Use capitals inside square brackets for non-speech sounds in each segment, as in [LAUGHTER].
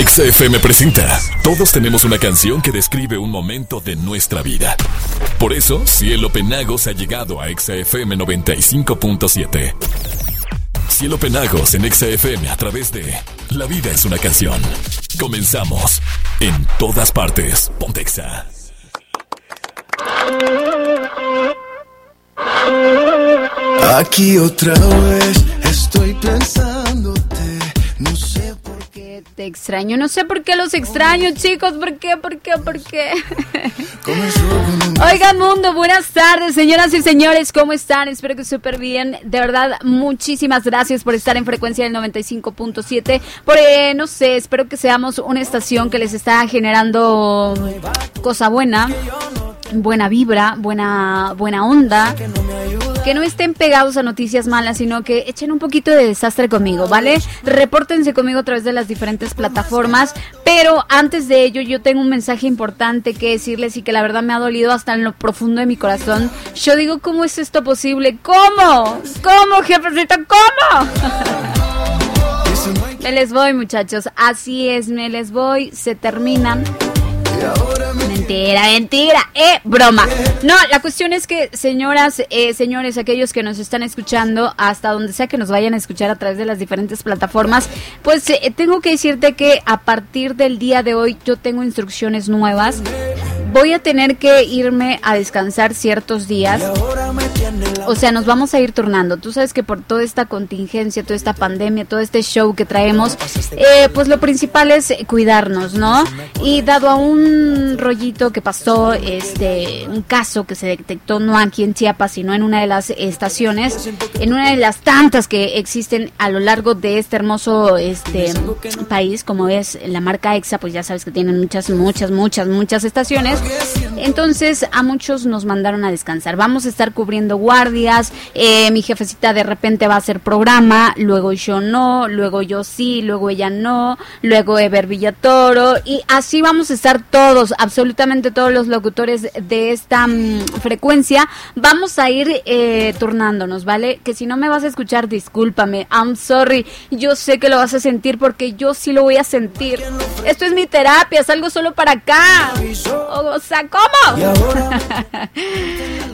XFM presenta. Todos tenemos una canción que describe un momento de nuestra vida. Por eso, Cielo Penagos ha llegado a XFM 95.7. Cielo Penagos en XFM a través de La vida es una canción. Comenzamos. En todas partes. Pontexa. Aquí otra vez estoy pensándote. No sé qué. Te extraño, no sé por qué los extraño, chicos, ¿por qué, por qué, por qué? [LAUGHS] Oiga mundo, buenas tardes, señoras y señores, ¿cómo están? Espero que súper bien. De verdad, muchísimas gracias por estar en frecuencia del 95.7. Por, eh, no sé, espero que seamos una estación que les está generando cosa buena, buena vibra, buena, buena onda. Que no estén pegados a noticias malas, sino que echen un poquito de desastre conmigo, ¿vale? Repórtense conmigo a través de las diferentes plataformas. Pero antes de ello, yo tengo un mensaje importante que decirles y que la verdad me ha dolido hasta en lo profundo de mi corazón. Yo digo, ¿cómo es esto posible? ¿Cómo? ¿Cómo, jefecito? ¿Cómo? [LAUGHS] Me les voy, muchachos. Así es, me les voy. Se terminan. Mentira, mentira, eh, broma. No, la cuestión es que, señoras, eh, señores, aquellos que nos están escuchando, hasta donde sea que nos vayan a escuchar a través de las diferentes plataformas, pues eh, tengo que decirte que a partir del día de hoy yo tengo instrucciones nuevas. Voy a tener que irme a descansar ciertos días. O sea, nos vamos a ir turnando. Tú sabes que por toda esta contingencia, toda esta pandemia, todo este show que traemos, eh, pues lo principal es cuidarnos, ¿no? Y dado a un rollito que pasó, este, un caso que se detectó no aquí en Chiapas, sino en una de las estaciones, en una de las tantas que existen a lo largo de este hermoso este país, como es la marca EXA, pues ya sabes que tienen muchas, muchas, muchas, muchas estaciones. Entonces a muchos nos mandaron a descansar. Vamos a estar cubriendo guardias. eh, mi jefecita de repente va a hacer programa, luego yo no, luego yo sí, luego ella no, luego Ever Villatoro y así vamos a estar todos, absolutamente todos los locutores de esta mm, frecuencia. Vamos a ir eh, turnándonos, ¿vale? Que si no me vas a escuchar, discúlpame. I'm sorry. Yo sé que lo vas a sentir porque yo sí lo voy a sentir. Esto es mi terapia, es algo solo para acá. O ¿cómo? [LAUGHS]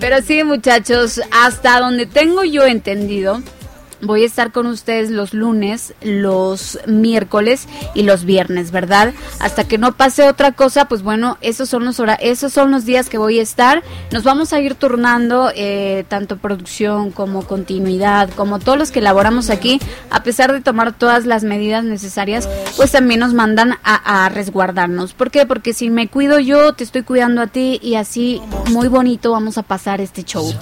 Pero sí, muchachos, hasta donde tengo yo entendido, voy a estar con ustedes los lunes, los miércoles y los viernes, ¿verdad? Hasta que no pase otra cosa, pues bueno, esos son los hora esos son los días que voy a estar. Nos vamos a ir turnando eh, tanto producción como continuidad, como todos los que elaboramos aquí, a pesar de tomar todas las medidas necesarias, pues también nos mandan a, a resguardarnos. ¿Por qué? Porque si me cuido yo, te estoy cuidando a ti y así muy bonito vamos a pasar este show.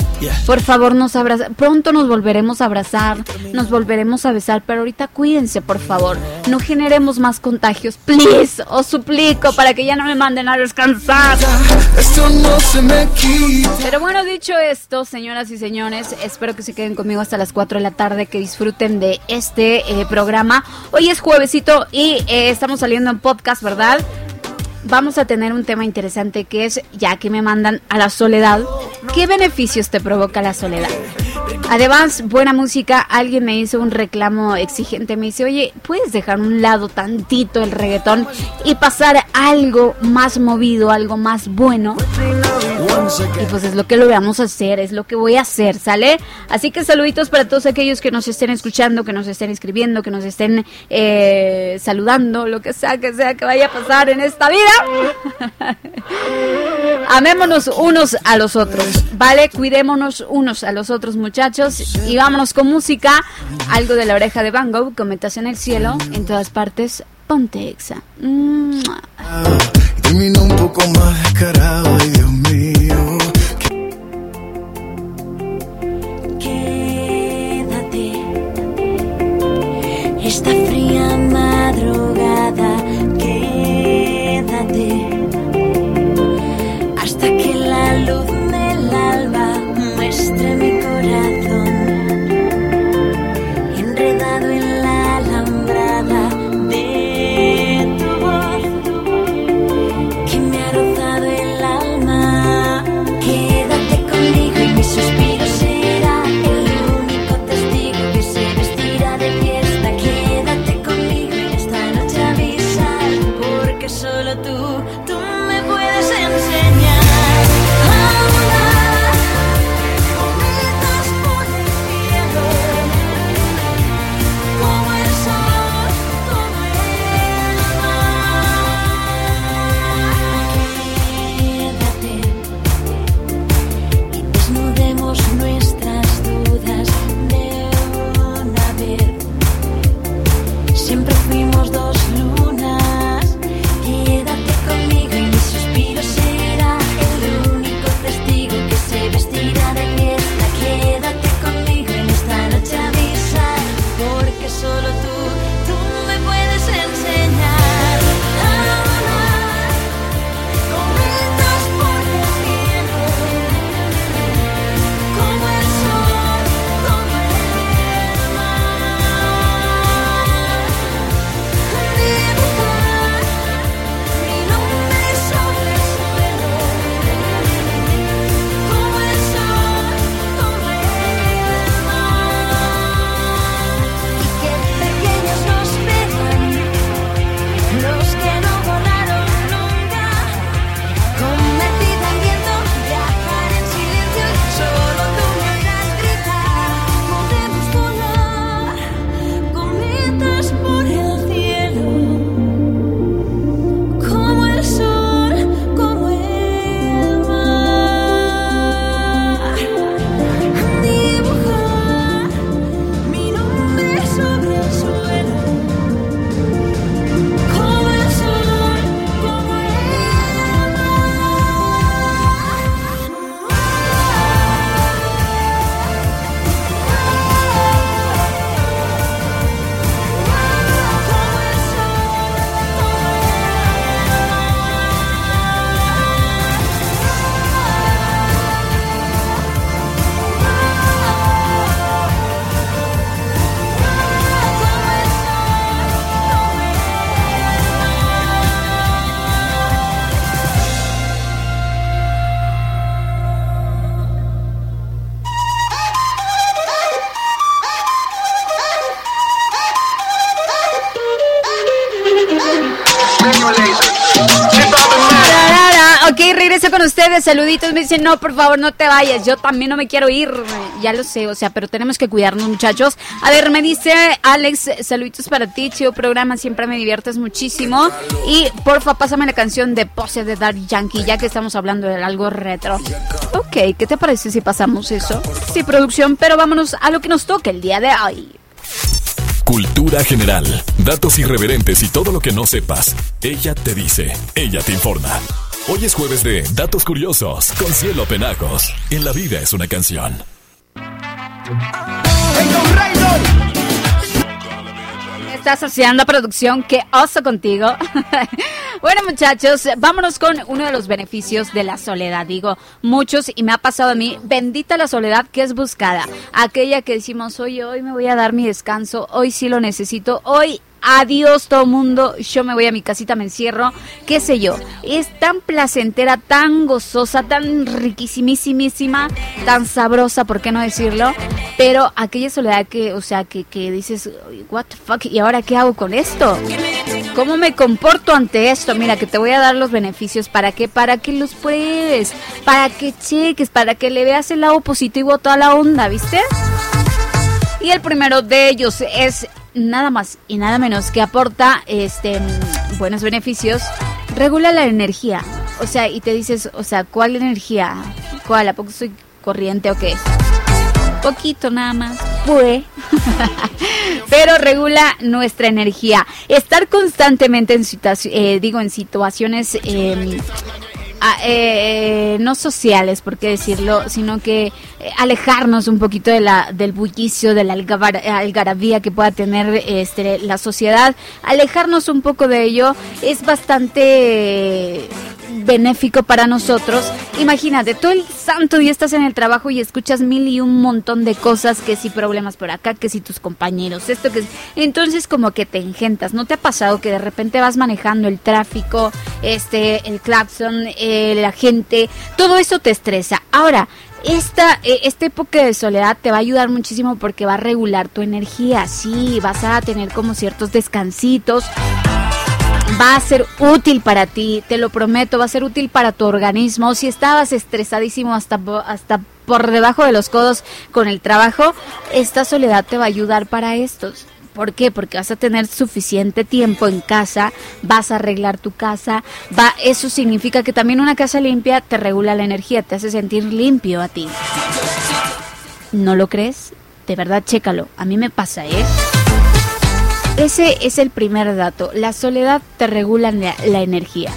Por favor, nos abraza. Pronto nos volveremos a abrazar, nos volveremos a besar, pero ahorita cuídense, por favor. No generemos más contagios, please. Os suplico para que ya no me manden a descansar. Pero bueno, dicho esto, señoras y señores, espero que se queden conmigo hasta las 4 de la tarde, que disfruten de este eh, programa. Hoy es juevesito y eh, estamos saliendo en podcast, ¿verdad? Vamos a tener un tema interesante que es, ya que me mandan a la soledad, ¿qué beneficios te provoca la soledad? Además, buena música, alguien me hizo un reclamo exigente, me dice, oye, ¿puedes dejar un lado tantito el reggaetón y pasar algo más movido, algo más bueno? Y pues es lo que lo vamos a hacer, es lo que voy a hacer, ¿sale? Así que saluditos para todos aquellos que nos estén escuchando, que nos estén escribiendo, que nos estén eh, saludando, lo que sea que sea que vaya a pasar en esta vida. [LAUGHS] Amémonos unos a los otros, ¿vale? Cuidémonos unos a los otros, muchachos. Y vámonos con música, algo de la oreja de Van Gogh, cometas en el cielo, en todas partes, ponte exa. Termino un poco más Dios mío. Saluditos. Me dicen, no, por favor, no te vayas. Yo también no me quiero ir. Ya lo sé, o sea, pero tenemos que cuidarnos, muchachos. A ver, me dice Alex, saluditos para ti, chido programa. Siempre me diviertes muchísimo. Y porfa, pásame la canción de Pose de Daddy Yankee, ya que estamos hablando de algo retro. Ok, ¿qué te parece si pasamos eso? Sí, producción, pero vámonos a lo que nos toca el día de hoy. Cultura general, datos irreverentes y todo lo que no sepas. Ella te dice, ella te informa. Hoy es jueves de Datos Curiosos con Cielo Penagos. En la vida es una canción. Estás asociando producción, qué oso contigo. [LAUGHS] bueno, muchachos, vámonos con uno de los beneficios de la soledad. Digo, muchos, y me ha pasado a mí, bendita la soledad que es buscada. Aquella que decimos, hoy, hoy me voy a dar mi descanso, hoy sí lo necesito, hoy adiós todo mundo, yo me voy a mi casita, me encierro, qué sé yo. Es tan placentera, tan gozosa, tan riquísimísima, tan sabrosa, ¿por qué no decirlo? Pero aquella soledad que, o sea, que, que dices, what the fuck, ¿y ahora qué hago con esto? ¿Cómo me comporto ante esto? Mira, que te voy a dar los beneficios. ¿Para qué? Para que los pruebes, para que cheques, para que le veas el lado positivo a toda la onda, ¿viste? Y el primero de ellos es nada más y nada menos que aporta este buenos beneficios, regula la energía. O sea, y te dices, o sea, ¿cuál energía? ¿Cuál? ¿A poco soy corriente o qué? Poquito nada más. Pues. [LAUGHS] Pero regula nuestra energía. Estar constantemente en situaciones, eh, digo, en situaciones eh, eh, no sociales, por qué decirlo, sino que eh, alejarnos un poquito de la, del bullicio, de la algarabía que pueda tener este, la sociedad, alejarnos un poco de ello es bastante benéfico para nosotros. Imagínate, todo el santo día estás en el trabajo y escuchas mil y un montón de cosas, que si problemas por acá, que si tus compañeros, esto que... Entonces como que te engentas, ¿no te ha pasado que de repente vas manejando el tráfico, este, el claxon, eh, la gente, todo eso te estresa? Ahora, esta, eh, esta época de soledad te va a ayudar muchísimo porque va a regular tu energía, sí, vas a tener como ciertos descansitos va a ser útil para ti, te lo prometo, va a ser útil para tu organismo. Si estabas estresadísimo hasta, hasta por debajo de los codos con el trabajo, esta soledad te va a ayudar para estos. ¿Por qué? Porque vas a tener suficiente tiempo en casa, vas a arreglar tu casa, va, eso significa que también una casa limpia te regula la energía, te hace sentir limpio a ti. ¿No lo crees? De verdad, chécalo. A mí me pasa, ¿eh? Ese es el primer dato. La soledad te regula la, energía.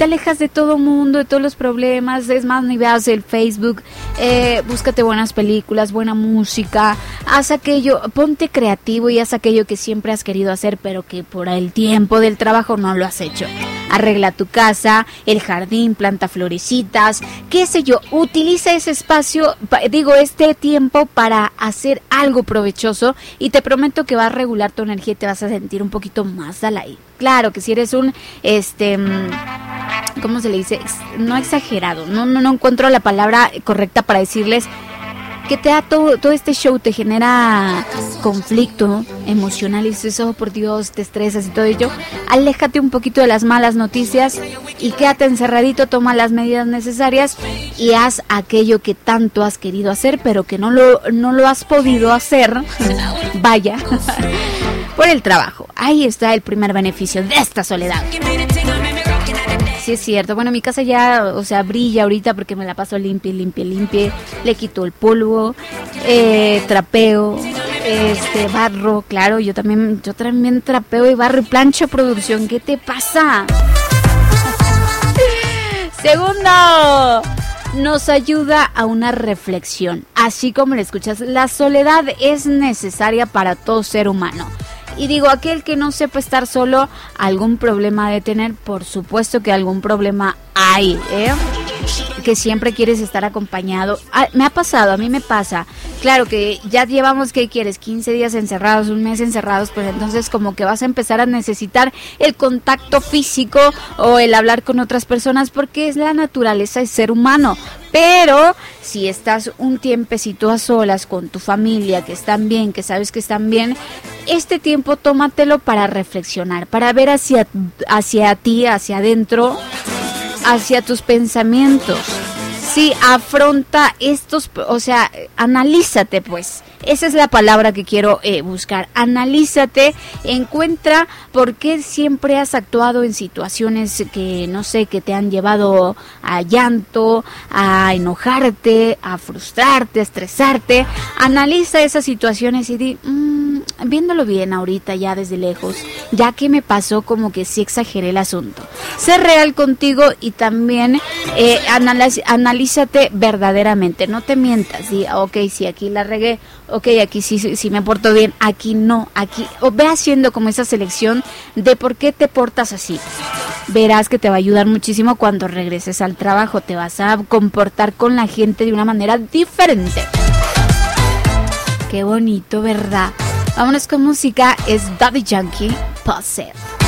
Te alejas de todo mundo, de todos los problemas. Es más, ni veas el Facebook. Eh, búscate buenas películas, buena música. Haz aquello, ponte creativo y haz aquello que siempre has querido hacer, pero que por el tiempo del trabajo no lo has hecho arregla tu casa, el jardín, planta florecitas, qué sé yo, utiliza ese espacio, digo, este tiempo para hacer algo provechoso y te prometo que va a regular tu energía y te vas a sentir un poquito más al aire. Claro que si eres un, este, mm, ¿cómo se le dice? No exagerado, no, no, no encuentro la palabra correcta para decirles que te da todo, todo este show, te genera conflicto emocional y dices, oh por Dios, te estresas y todo ello, aléjate un poquito de las malas noticias y quédate encerradito, toma las medidas necesarias y haz aquello que tanto has querido hacer, pero que no lo, no lo has podido hacer, [LAUGHS] vaya, [LAUGHS] por el trabajo. Ahí está el primer beneficio de esta soledad es cierto. Bueno, mi casa ya, o sea, brilla ahorita porque me la paso limpia, limpia, limpia. Le quito el polvo, eh, trapeo, este, barro, claro, yo también, yo también trapeo y barro y plancho producción. ¿Qué te pasa? [LAUGHS] Segundo, nos ayuda a una reflexión. Así como le escuchas, la soledad es necesaria para todo ser humano. Y digo, aquel que no sepa estar solo, algún problema de tener, por supuesto que algún problema hay, ¿eh? que siempre quieres estar acompañado. Ah, me ha pasado, a mí me pasa. Claro que ya llevamos, ¿qué quieres? 15 días encerrados, un mes encerrados, pues entonces como que vas a empezar a necesitar el contacto físico o el hablar con otras personas porque es la naturaleza del ser humano. Pero si estás un tiempecito a solas con tu familia, que están bien, que sabes que están bien, este tiempo tómatelo para reflexionar, para ver hacia, hacia ti, hacia adentro, hacia tus pensamientos. Sí, afronta estos, o sea, analízate pues. Esa es la palabra que quiero eh, buscar. Analízate, encuentra por qué siempre has actuado en situaciones que, no sé, que te han llevado a llanto, a enojarte, a frustrarte, a estresarte. Analiza esas situaciones y di, mm, viéndolo bien ahorita ya desde lejos, ya que me pasó como que sí exageré el asunto. Sé real contigo y también eh, analízate verdaderamente, no te mientas, di, ok, sí, aquí la regué, ok, aquí sí, sí me porto bien, aquí no, aquí, o ve haciendo como esa selección de por qué te portas así. Verás que te va a ayudar muchísimo cuando regreses al trabajo, te vas a comportar con la gente de una manera diferente. Qué bonito, ¿verdad? Vámonos con música, es Daddy Yankee, Possess.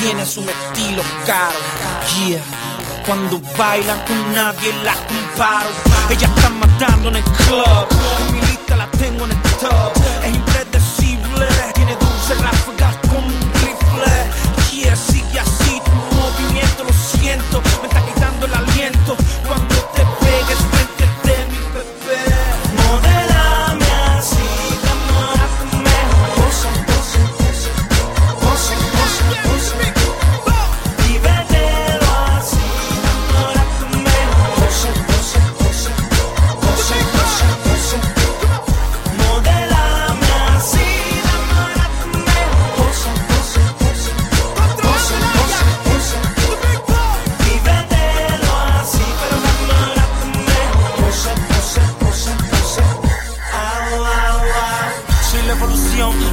tienes un estilo caro. Yeah. Cuando bailan con nadie la comparo. Ella está matando en el club. Mi lista la tengo en el top. Es impredecible. Tiene dulce la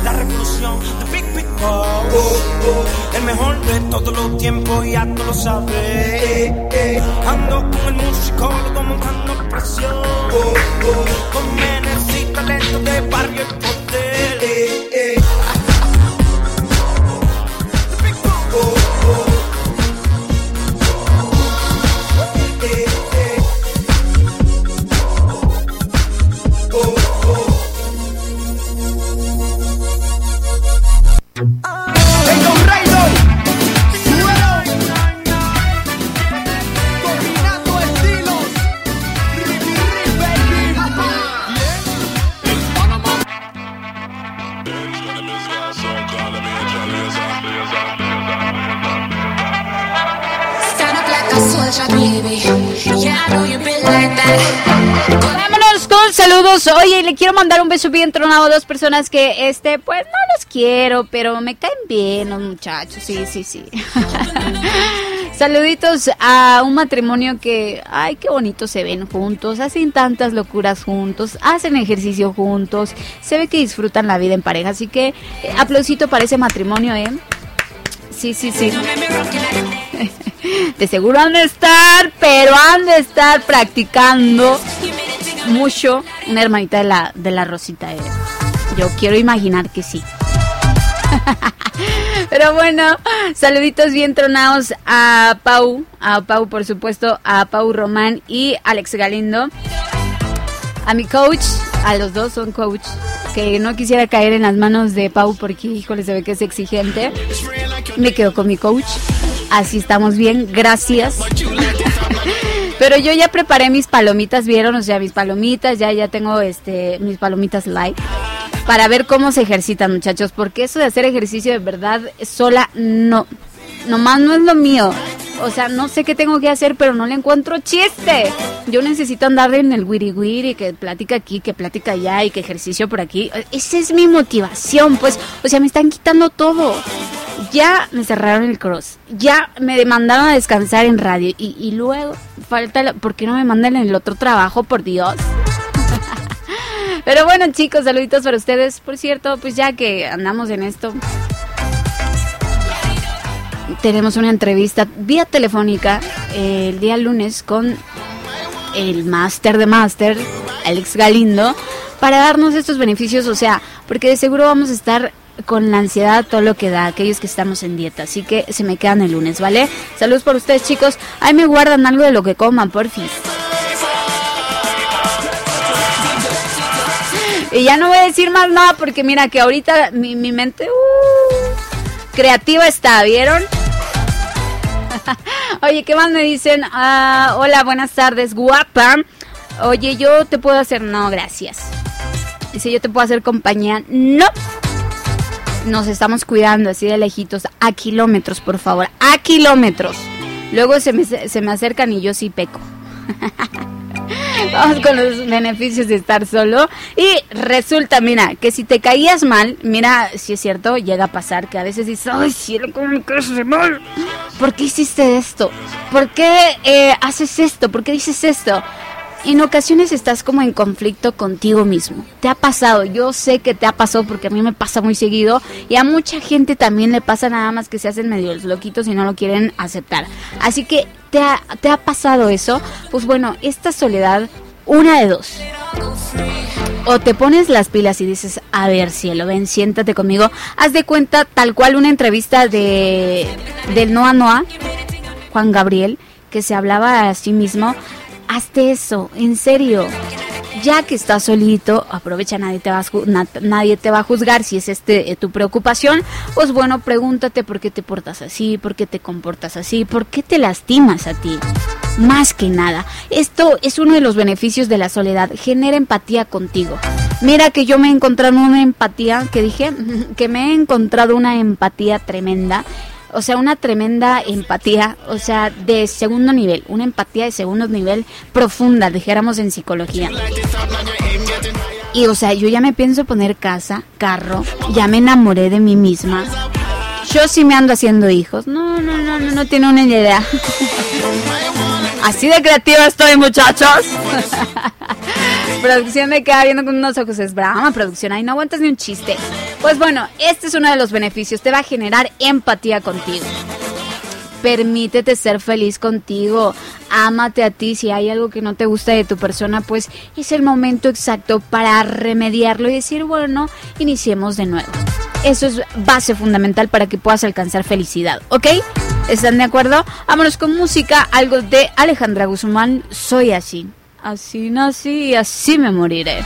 la revolución The Big Big Boss. El mejor de todos los tiempos, ya tú lo sabes. Ando con el musicólogo montando presión. Oh, oh. Con menes y talento de barrio y poder. Oye, le quiero mandar un beso bien tronado a dos personas que, este, pues no los quiero, pero me caen bien los muchachos. Sí, sí, sí. [LAUGHS] Saluditos a un matrimonio que, ay, qué bonito se ven juntos, hacen tantas locuras juntos, hacen ejercicio juntos, se ve que disfrutan la vida en pareja. Así que, eh, aplausito para ese matrimonio, ¿eh? Sí, sí, sí. [LAUGHS] De seguro han de estar, pero han de estar practicando mucho una hermanita de la, de la Rosita. Yo quiero imaginar que sí. [LAUGHS] Pero bueno, saluditos bien tronados a Pau, a Pau por supuesto, a Pau Román y Alex Galindo. A mi coach, a los dos son coach, que no quisiera caer en las manos de Pau porque, híjole, se ve que es exigente. Me quedo con mi coach. Así estamos bien, gracias. [LAUGHS] Pero yo ya preparé mis palomitas, ¿vieron? O sea, mis palomitas, ya ya tengo este mis palomitas light para ver cómo se ejercitan, muchachos, porque eso de hacer ejercicio de verdad sola no nomás no es lo mío. O sea, no sé qué tengo que hacer, pero no le encuentro chiste. Yo necesito andar en el wiri wiri, que platica aquí, que platica allá y que ejercicio por aquí. Esa es mi motivación, pues. O sea, me están quitando todo. Ya me cerraron el cross. Ya me demandaron a descansar en radio. Y, luego, falta. La, ¿Por qué no me mandan el otro trabajo, por Dios? [LAUGHS] Pero bueno, chicos, saluditos para ustedes. Por cierto, pues ya que andamos en esto, tenemos una entrevista vía telefónica el día lunes con el máster de máster, Alex Galindo, para darnos estos beneficios, o sea, porque de seguro vamos a estar con la ansiedad todo lo que da, aquellos que estamos en dieta, así que se me quedan el lunes, ¿vale? Saludos por ustedes, chicos. Ahí me guardan algo de lo que coman, porfis. Y ya no voy a decir más nada porque mira que ahorita mi, mi mente uh, creativa está, ¿vieron? [LAUGHS] Oye, ¿qué más me dicen? Ah, hola, buenas tardes, guapa. Oye, yo te puedo hacer... No, gracias. Dice, yo te puedo hacer compañía. No. Nos estamos cuidando así de lejitos. A kilómetros, por favor. A kilómetros. Luego se me, se me acercan y yo sí peco. [LAUGHS] Vamos con los beneficios de estar solo. Y resulta, mira, que si te caías mal, mira, si es cierto, llega a pasar que a veces dices, ay, cielo, ¿cómo me caes mal? ¿Por qué hiciste esto? ¿Por qué eh, haces esto? ¿Por qué dices esto? En ocasiones estás como en conflicto contigo mismo. Te ha pasado, yo sé que te ha pasado porque a mí me pasa muy seguido y a mucha gente también le pasa nada más que se hacen medio loquitos y no lo quieren aceptar. Así que te ha, te ha pasado eso, pues bueno, esta soledad, una de dos. O te pones las pilas y dices, a ver, cielo, ven, siéntate conmigo. Haz de cuenta tal cual una entrevista de del Noa Noa, Juan Gabriel, que se hablaba a sí mismo. Hazte eso, en serio. Ya que estás solito, aprovecha, nadie te va a, juzgar si es este eh, tu preocupación. Pues bueno, pregúntate por qué te portas así, por qué te comportas así, por qué te lastimas a ti. Más que nada, esto es uno de los beneficios de la soledad, genera empatía contigo. Mira que yo me he encontrado una empatía, que dije, [LAUGHS] que me he encontrado una empatía tremenda o sea, una tremenda empatía, o sea, de segundo nivel, una empatía de segundo nivel profunda, dijéramos en psicología. Y o sea, yo ya me pienso poner casa, carro, ya me enamoré de mí misma. Yo sí me ando haciendo hijos. No, no, no, no, no tiene una idea. [LAUGHS] Así de creativa estoy, muchachos. [LAUGHS] producción me queda viendo con unos ojos. Es brama, producción. Ahí no aguantas ni un chiste. Pues bueno, este es uno de los beneficios. Te va a generar empatía contigo. Permítete ser feliz contigo. Ámate a ti. Si hay algo que no te gusta de tu persona, pues es el momento exacto para remediarlo y decir, bueno, iniciemos de nuevo. Eso es base fundamental para que puedas alcanzar felicidad, ¿ok? ¿Están de acuerdo? Vámonos con música, algo de Alejandra Guzmán, Soy así. Así nací y así me moriré.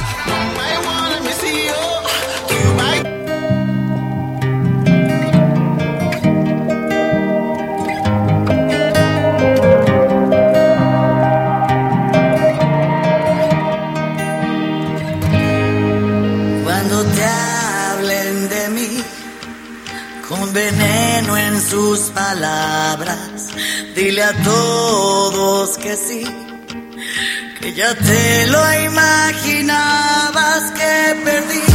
Dile a todos que sí, que ya te lo imaginabas que perdí.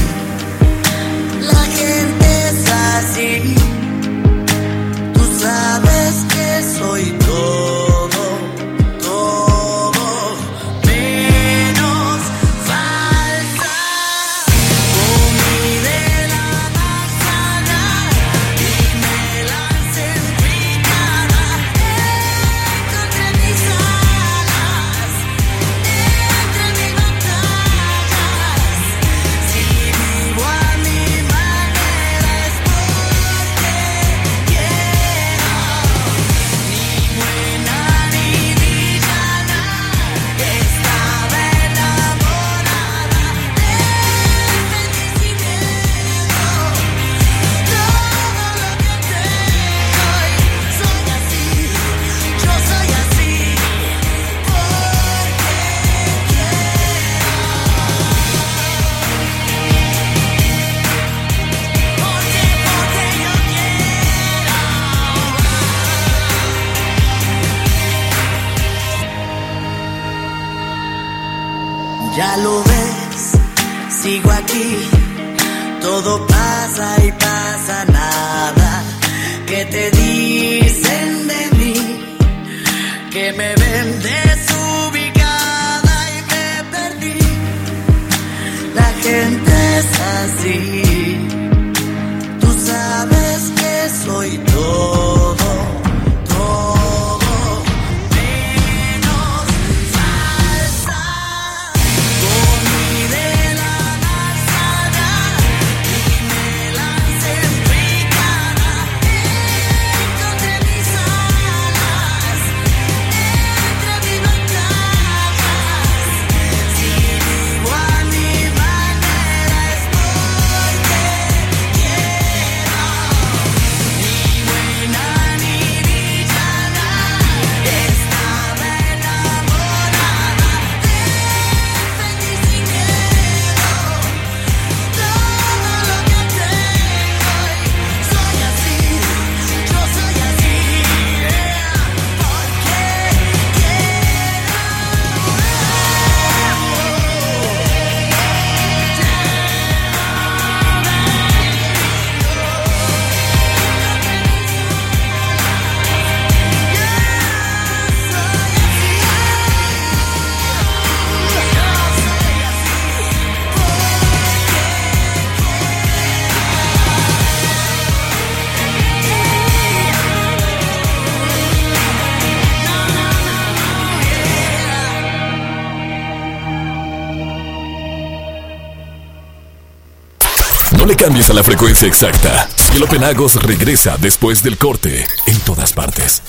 Le cambies a la frecuencia exacta. Cielo Penagos regresa después del corte en todas partes.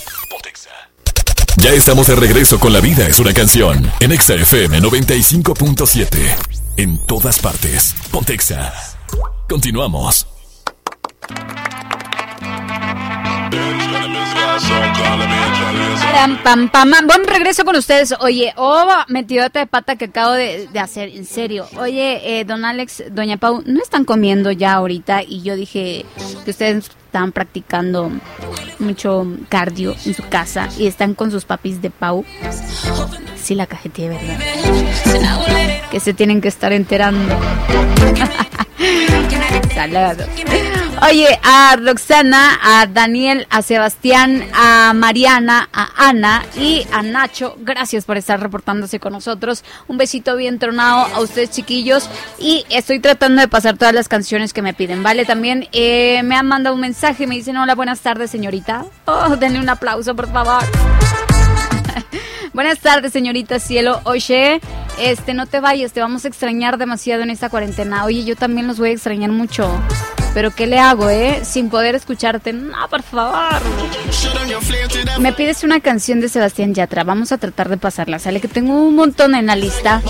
Ya estamos de regreso con La Vida es una canción en Exa FM 95.7. En todas partes. Pontexa. Continuamos. Pam, pam, pam. Buen regreso con ustedes. Oye, oh, metidota de pata que acabo de, hacer, en serio. Oye, eh, don Alex, doña Pau, ¿no están comiendo ya ahorita? Y yo dije que ustedes están practicando mucho cardio en su casa y están con sus papis de Pau. Sí, la cajeteé, ¿verdad? Que se tienen que estar enterando. [LAUGHS] Salado. Oye, a Roxana, a Daniel, a Sebastián, a Mariana, a Ana y a Nacho, gracias por estar reportándose con nosotros. Un besito bien tronado a ustedes chiquillos y estoy tratando de pasar todas las canciones que me piden, ¿vale? También eh, me han mandado un mensaje, me dicen hola, buenas tardes señorita. Oh, denle un aplauso por favor. [LAUGHS] Buenas tardes, señorita Cielo. Oye, este, no te vayas, te vamos a extrañar demasiado en esta cuarentena. Oye, yo también los voy a extrañar mucho. Pero ¿qué le hago, eh? Sin poder escucharte. No, por favor. Me pides una canción de Sebastián Yatra. Vamos a tratar de pasarla. Sale que tengo un montón en la lista.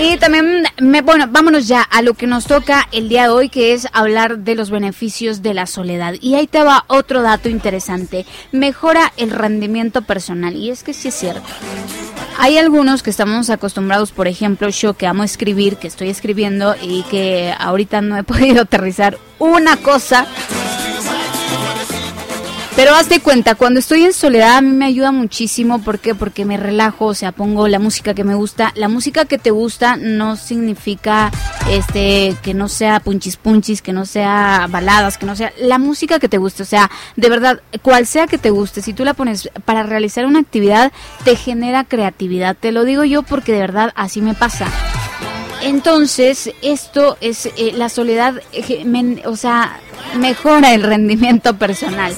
Y también, me, bueno, vámonos ya a lo que nos toca el día de hoy, que es hablar de los beneficios de la soledad. Y ahí te va otro dato interesante. Mejora el rendimiento personal. Y es que sí es cierto. Hay algunos que estamos acostumbrados, por ejemplo, yo que amo escribir, que estoy escribiendo y que ahorita no he [LAUGHS] podido aterrizar una cosa Pero hazte cuenta, cuando estoy en soledad a mí me ayuda muchísimo. ¿Por qué? Porque me relajo, o sea, pongo la música que me gusta. La música que te gusta no significa este que no sea punchis punchis, que no sea baladas, que no sea la música que te guste. O sea, de verdad, cual sea que te guste, si tú la pones para realizar una actividad, te genera creatividad. Te lo digo yo porque de verdad así me pasa. Entonces, esto es eh, la soledad, eh, o sea, mejora el rendimiento personal.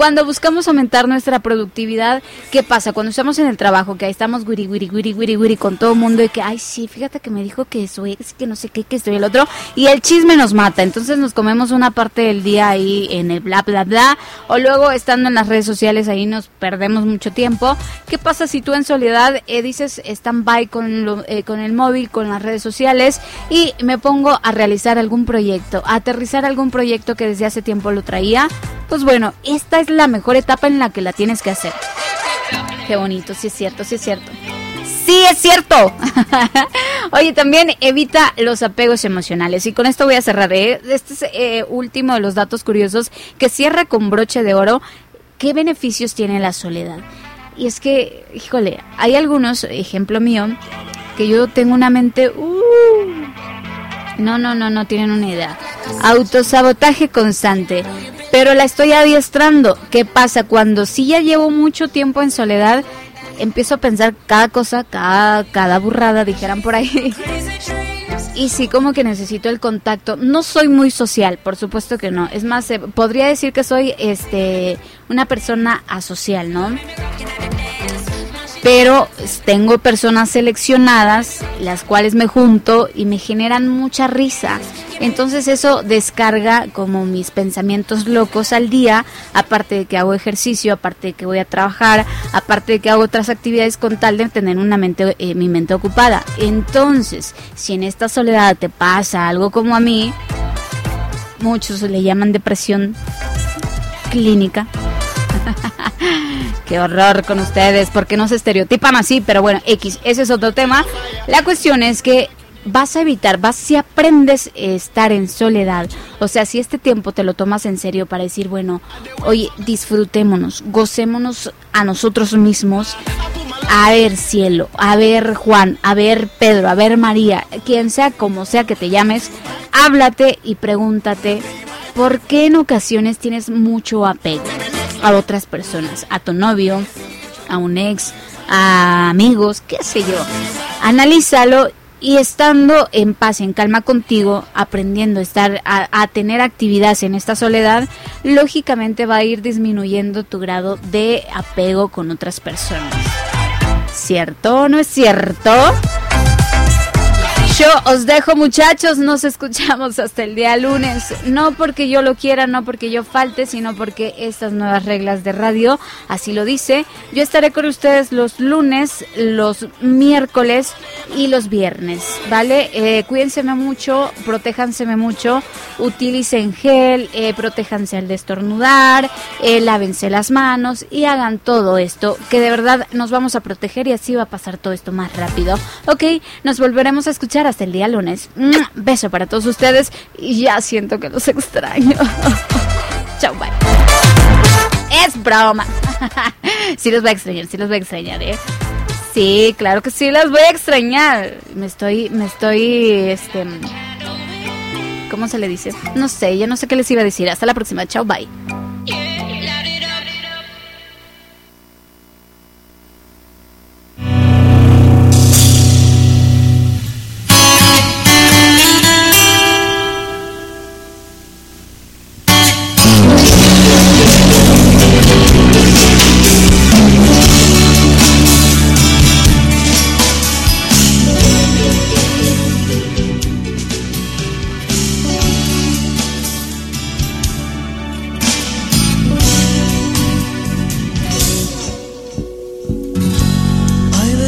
Cuando buscamos aumentar nuestra productividad, ¿qué pasa? Cuando estamos en el trabajo, que ahí estamos guiri, guiri, guiri, guiri, guiri con todo el mundo y que, ay, sí, fíjate que me dijo que su ex, que no sé qué, que estoy el otro, y el chisme nos mata. Entonces nos comemos una parte del día ahí en el bla, bla, bla, o luego estando en las redes sociales ahí nos perdemos mucho tiempo. ¿Qué pasa si tú en soledad eh, dices stand-by con, eh, con el móvil, con las redes sociales y me pongo a realizar algún proyecto, a aterrizar algún proyecto que desde hace tiempo lo traía? Pues bueno, esta es la mejor etapa en la que la tienes que hacer. Qué bonito, sí es cierto, sí es cierto. Sí, es cierto. [LAUGHS] Oye, también evita los apegos emocionales. Y con esto voy a cerrar. ¿eh? Este es eh, último de los datos curiosos que cierra con broche de oro. ¿Qué beneficios tiene la soledad? Y es que, híjole, hay algunos, ejemplo mío, que yo tengo una mente... uh, no, no, no, no tienen una idea. Autosabotaje constante. Pero la estoy adiestrando. ¿Qué pasa? Cuando sí ya llevo mucho tiempo en soledad, empiezo a pensar cada cosa, cada, cada burrada, dijeran por ahí. Y sí, como que necesito el contacto. No soy muy social, por supuesto que no. Es más, eh, podría decir que soy este una persona asocial, ¿no? Pero tengo personas seleccionadas, las cuales me junto y me generan mucha risa. Entonces eso descarga como mis pensamientos locos al día, aparte de que hago ejercicio, aparte de que voy a trabajar, aparte de que hago otras actividades con tal de tener una mente, eh, mi mente ocupada. Entonces, si en esta soledad te pasa algo como a mí, muchos le llaman depresión clínica. [LAUGHS] Qué horror con ustedes, porque no se estereotipan así, pero bueno, X, ese es otro tema. La cuestión es que vas a evitar, vas si aprendes a estar en soledad, o sea, si este tiempo te lo tomas en serio para decir, bueno, oye, disfrutémonos, gocémonos a nosotros mismos. A ver cielo, a ver Juan, a ver Pedro, a ver María, quien sea como sea que te llames, háblate y pregúntate por qué en ocasiones tienes mucho apego a otras personas, a tu novio, a un ex, a amigos, qué sé yo. Analízalo y estando en paz, en calma contigo, aprendiendo a estar a, a tener actividades en esta soledad, lógicamente va a ir disminuyendo tu grado de apego con otras personas. ¿Cierto o no es cierto? Yo os dejo muchachos, nos escuchamos hasta el día lunes. No porque yo lo quiera, no porque yo falte, sino porque estas nuevas reglas de radio así lo dice. Yo estaré con ustedes los lunes, los miércoles y los viernes, ¿vale? Eh, mucho, protéjanse mucho, utilicen gel, eh, protéjanse al destornudar, eh, lávense las manos y hagan todo esto, que de verdad nos vamos a proteger y así va a pasar todo esto más rápido. Ok, nos volveremos a escuchar hasta el día lunes. Beso para todos ustedes y ya siento que los extraño. [LAUGHS] Chao, bye. Es broma. [LAUGHS] sí los voy a extrañar, sí los voy a extrañar, ¿eh? Sí, claro que sí las voy a extrañar. Me estoy, me estoy, este... ¿Cómo se le dice? No sé, ya no sé qué les iba a decir. Hasta la próxima. Chao, bye.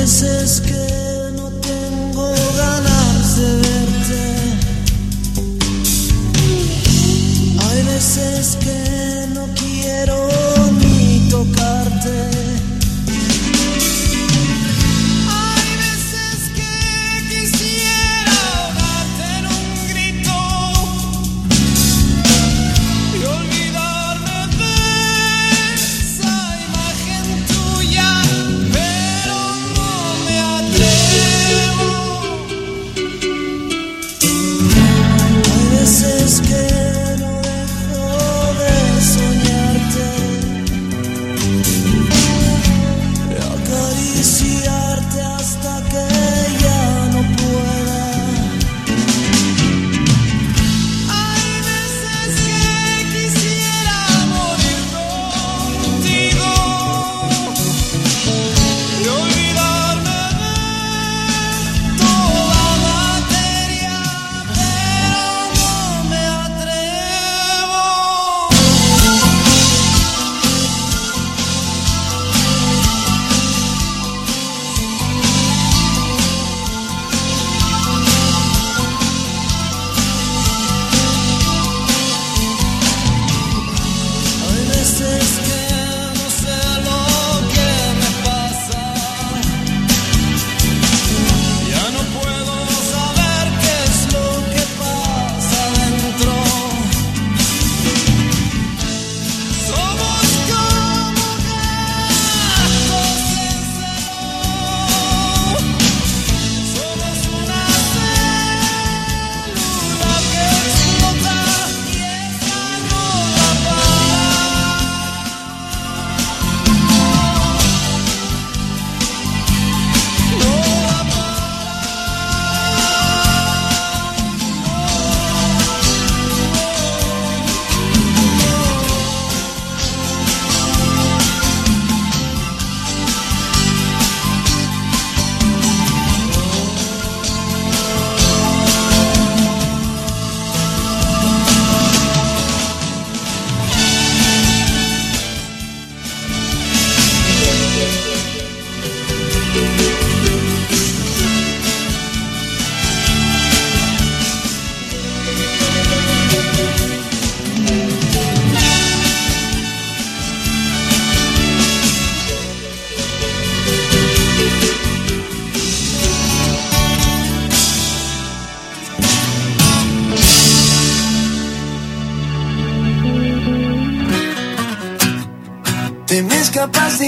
Hay veces que no tengo ganas de verte. Hay veces que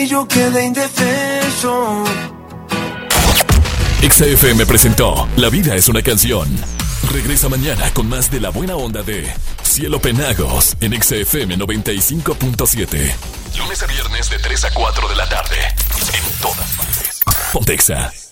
yo quedé indefenso. XFM presentó La vida es una canción. Regresa mañana con más de la buena onda de Cielo Penagos en XFM 95.7. Lunes a viernes de 3 a 4 de la tarde. En todas partes. Pontexa.